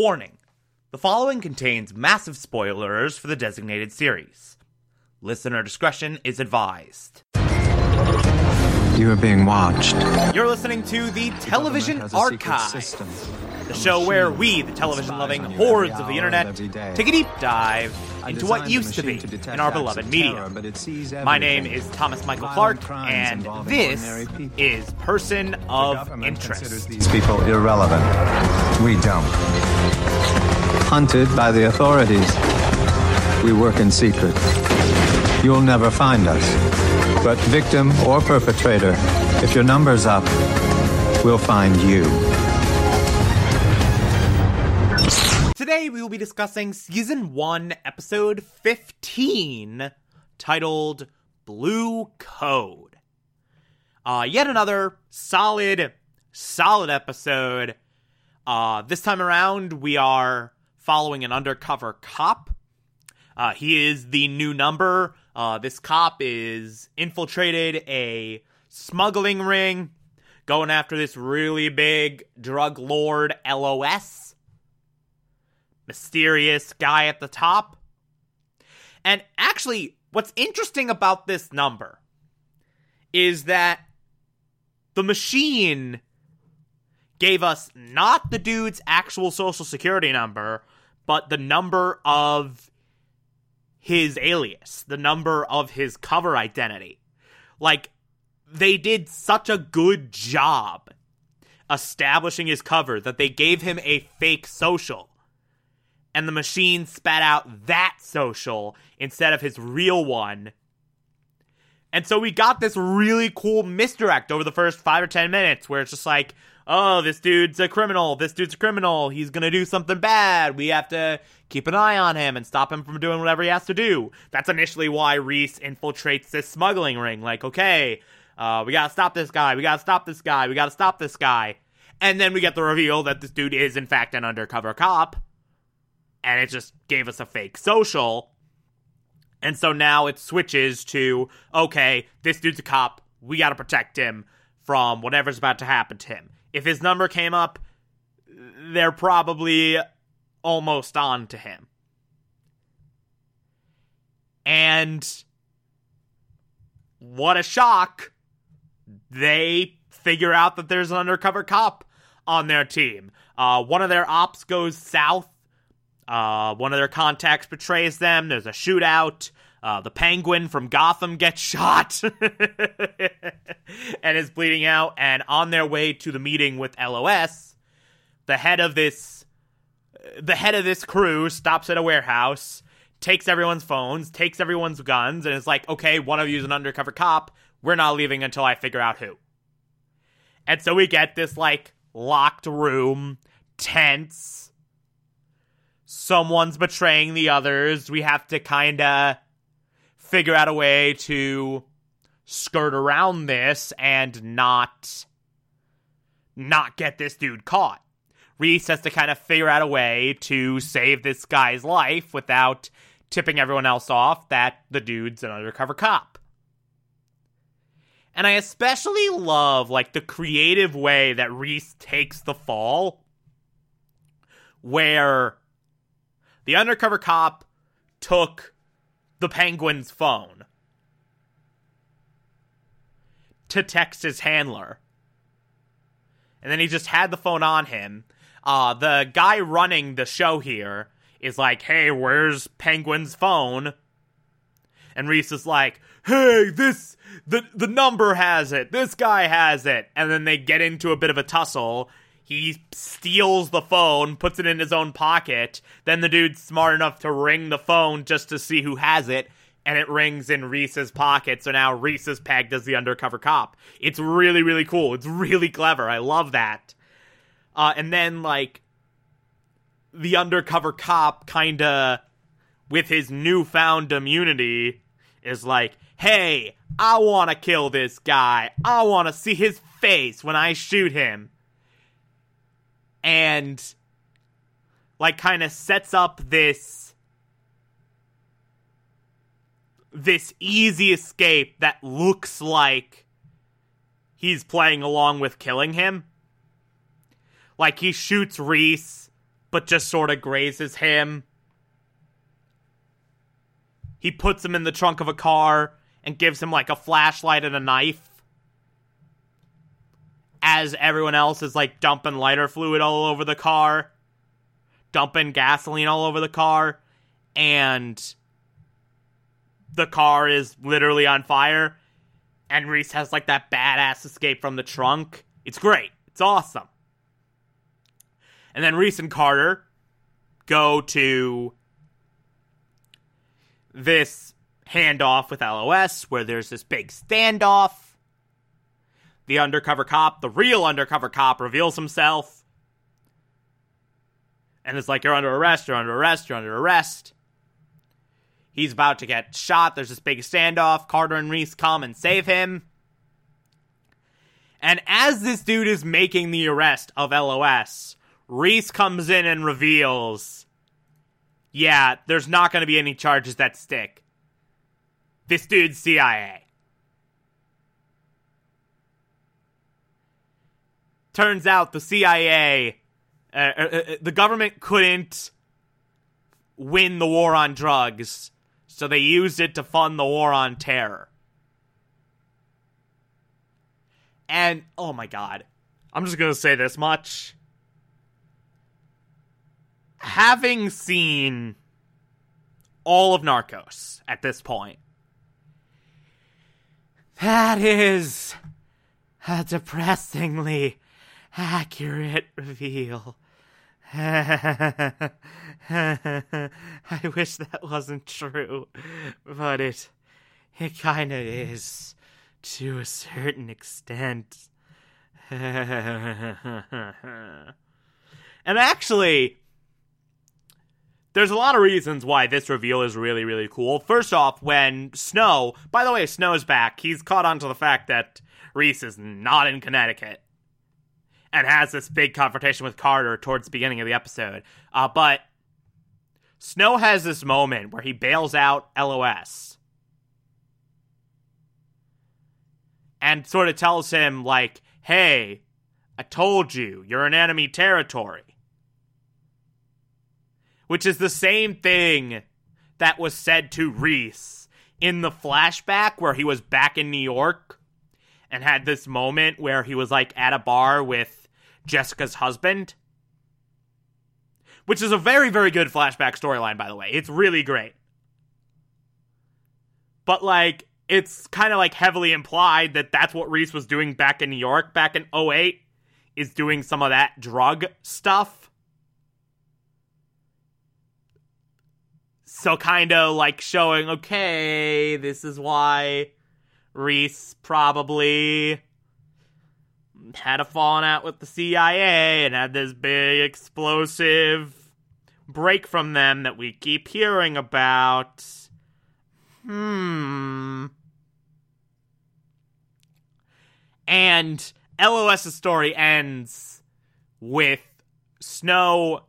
Warning the following contains massive spoilers for the designated series. Listener discretion is advised. You are being watched. You're listening to the Television Archive, the show where we, the television loving hordes of the internet, take a deep dive into what used to be machine detect in our beloved media. terror, but it sees My name is Thomas Michael Violent Clark, and this is Person of government Interest. these people irrelevant. We don't. Hunted by the authorities. We work in secret. You'll never find us. But victim or perpetrator, if your number's up, we'll find you. Today we will be discussing Season 1, Episode 15, titled Blue Code. Uh, yet another solid, solid episode. Uh, this time around, we are following an undercover cop. Uh, he is the new number. Uh, this cop is infiltrated a smuggling ring, going after this really big drug lord LOS mysterious guy at the top. And actually, what's interesting about this number is that the machine gave us not the dude's actual social security number, but the number of his alias, the number of his cover identity. Like, they did such a good job establishing his cover that they gave him a fake social and the machine spat out that social instead of his real one. And so we got this really cool misdirect over the first five or ten minutes where it's just like, oh, this dude's a criminal. This dude's a criminal. He's going to do something bad. We have to keep an eye on him and stop him from doing whatever he has to do. That's initially why Reese infiltrates this smuggling ring. Like, okay, uh, we got to stop this guy. We got to stop this guy. We got to stop this guy. And then we get the reveal that this dude is, in fact, an undercover cop and it just gave us a fake social. And so now it switches to okay, this dude's a cop. We got to protect him from whatever's about to happen to him. If his number came up, they're probably almost on to him. And what a shock. They figure out that there's an undercover cop on their team. Uh, one of their ops goes south uh, one of their contacts betrays them. There's a shootout. Uh, the penguin from Gotham gets shot and is bleeding out. And on their way to the meeting with LOS, the head of this, the head of this crew stops at a warehouse, takes everyone's phones, takes everyone's guns, and is like, "Okay, one of you is an undercover cop. We're not leaving until I figure out who." And so we get this like locked room, tense someone's betraying the others. We have to kind of figure out a way to skirt around this and not not get this dude caught. Reese has to kind of figure out a way to save this guy's life without tipping everyone else off that the dude's an undercover cop. And I especially love like the creative way that Reese takes the fall where the undercover cop took the penguin's phone to text his handler. And then he just had the phone on him. Uh, the guy running the show here is like, hey, where's Penguin's phone? And Reese is like, hey, this, the, the number has it. This guy has it. And then they get into a bit of a tussle. He steals the phone, puts it in his own pocket. Then the dude's smart enough to ring the phone just to see who has it, and it rings in Reese's pocket. So now Reese is pegged as the undercover cop. It's really, really cool. It's really clever. I love that. Uh, and then, like, the undercover cop kind of, with his newfound immunity, is like, hey, I want to kill this guy. I want to see his face when I shoot him and like kind of sets up this this easy escape that looks like he's playing along with killing him. Like he shoots Reese but just sort of grazes him. He puts him in the trunk of a car and gives him like a flashlight and a knife. As everyone else is like dumping lighter fluid all over the car, dumping gasoline all over the car, and the car is literally on fire. And Reese has like that badass escape from the trunk. It's great. It's awesome. And then Reese and Carter go to this handoff with LOS where there's this big standoff. The undercover cop, the real undercover cop, reveals himself. And it's like, you're under arrest, you're under arrest, you're under arrest. He's about to get shot. There's this big standoff. Carter and Reese come and save him. And as this dude is making the arrest of LOS, Reese comes in and reveals yeah, there's not going to be any charges that stick. This dude's CIA. Turns out the CIA, uh, uh, uh, the government couldn't win the war on drugs, so they used it to fund the war on terror. And, oh my god, I'm just to say this much having seen all of Narcos at this point, that is a depressingly accurate reveal. I wish that wasn't true, but it it kind of is to a certain extent. and actually, there's a lot of reasons why this reveal is really, really cool. First off, when Snow, by the way, Snow's back, he's caught on to the fact that Reese is not in Connecticut and has this big confrontation with Carter towards the beginning of the episode. Uh, but Snow has this moment where he bails out LOS and sort of tells him, like, hey, I told you, you're in enemy territory which is the same thing that was said to Reese in the flashback where he was back in New York and had this moment where he was like at a bar with Jessica's husband. Which is a very, very good flashback storyline, by the way. It's really great. But, like, it's kind of like heavily implied that that's what Reese was doing back in New York back in 08, is doing some of that drug stuff. So kind of like showing, okay, this is why Reese probably had a falling out with the CIA and had this big explosive break from them that we keep hearing about. Hmm. And LOS's story ends with Snow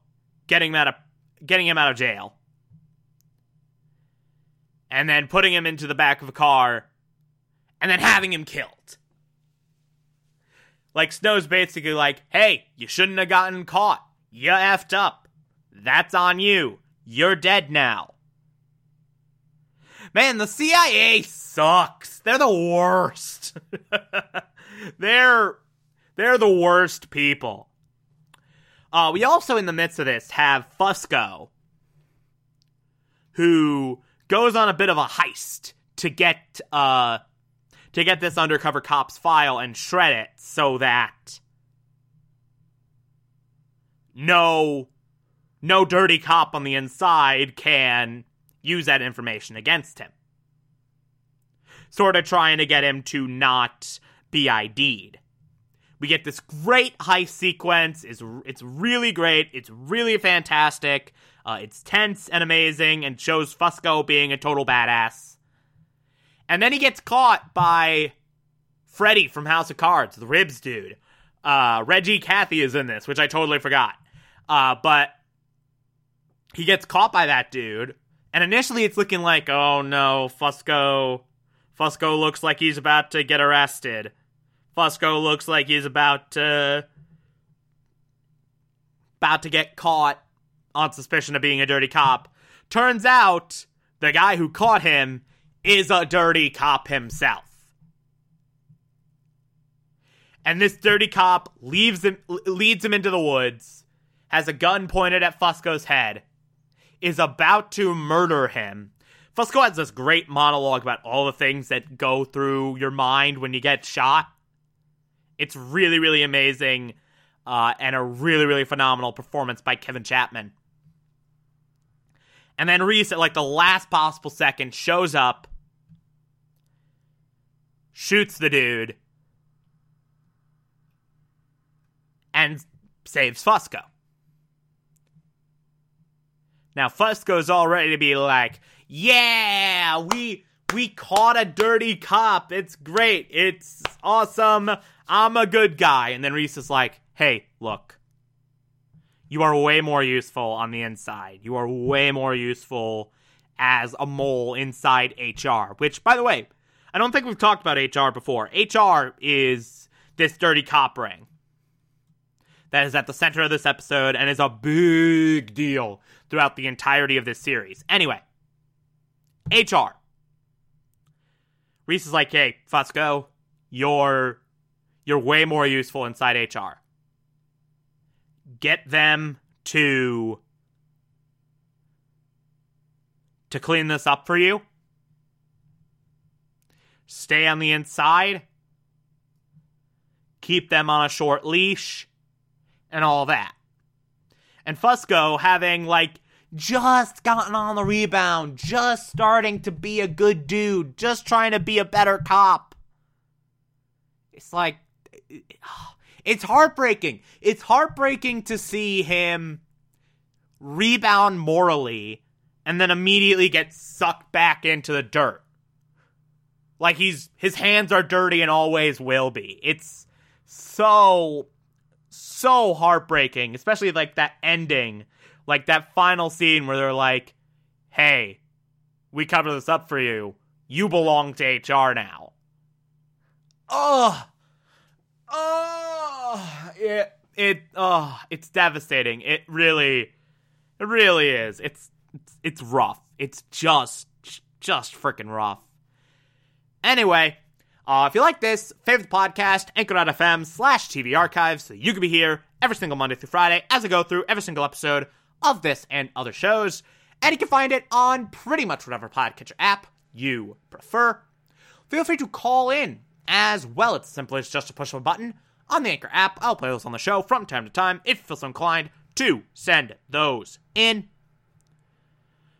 getting him out of getting him out of jail and then putting him into the back of a car and then having him killed. Like Snow's basically like, hey, you shouldn't have gotten caught. You effed up. That's on you. You're dead now. Man, the CIA sucks. They're the worst. they're they're the worst people. Uh, we also, in the midst of this, have Fusco, who goes on a bit of a heist to get uh to get this undercover cop's file and shred it so that no no dirty cop on the inside can use that information against him. Sort of trying to get him to not be ID'd. We get this great heist sequence. It's, it's really great. It's really fantastic. Uh, it's tense and amazing and shows Fusco being a total badass. And then he gets caught by Freddy from House of Cards, the ribs dude. Uh, Reggie Cathey is in this, which I totally forgot. Uh, but he gets caught by that dude. And initially it's looking like, oh no, Fusco. Fusco looks like he's about to get arrested. Fusco looks like he's about to about to get caught on suspicion of being a dirty cop. Turns out the guy who caught him is a dirty cop himself. And this dirty cop leaves him, leads him into the woods, has a gun pointed at Fusco's head, is about to murder him. Fusco has this great monologue about all the things that go through your mind when you get shot. It's really, really amazing, uh, and a really, really phenomenal performance by Kevin Chapman. And then Reese, at like the last possible second, shows up, shoots the dude, and saves Fusco. Now Fusco's all ready to be like, "Yeah, we we caught a dirty cop. It's great. It's awesome. I'm a good guy." And then Reese is like, "Hey, look. You are way more useful on the inside. You are way more useful as a mole inside HR, which by the way, I don't think we've talked about HR before. HR is this dirty cop ring that is at the center of this episode and is a big deal throughout the entirety of this series. Anyway, HR. Reese is like, "Hey, Fusco, you're you're way more useful inside HR. Get them to to clean this up for you. Stay on the inside. Keep them on a short leash and all that. And Fusco having like just gotten on the rebound, just starting to be a good dude, just trying to be a better cop. It's like it's heartbreaking. It's heartbreaking to see him rebound morally and then immediately get sucked back into the dirt. Like he's his hands are dirty and always will be. It's so so heartbreaking, especially like that ending, like that final scene where they're like, "Hey, we covered this up for you. You belong to HR now." Ugh. Oh, it it oh, it's devastating. It really it really is. It's it's, it's rough. It's just just freaking rough. Anyway, uh, if you like this, favorite the podcast, anchor.fm slash TV archives, so you can be here every single Monday through Friday as I go through every single episode of this and other shows. And you can find it on pretty much whatever podcatcher app you prefer. Feel free to call in as well. It's simple as just to push a button on the Anchor app. I'll play those on the show from time to time if you feel so inclined to send those in.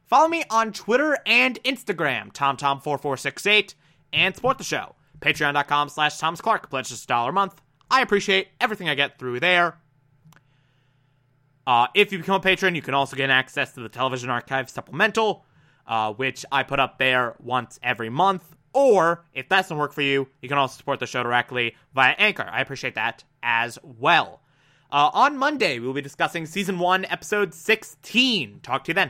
Follow me on Twitter and Instagram, TomTom4468, and support the show. Patreon.com slash Thomas Clark. Pledge just a dollar a month. I appreciate everything I get through there. Uh, if you become a patron, you can also get access to the Television Archive Supplemental, uh, which I put up there once every month. Or, if that doesn't work for you, you can also support the show directly via Anchor. I appreciate that as well. Uh, on Monday, we will be discussing Season 1, Episode 16. Talk to you then.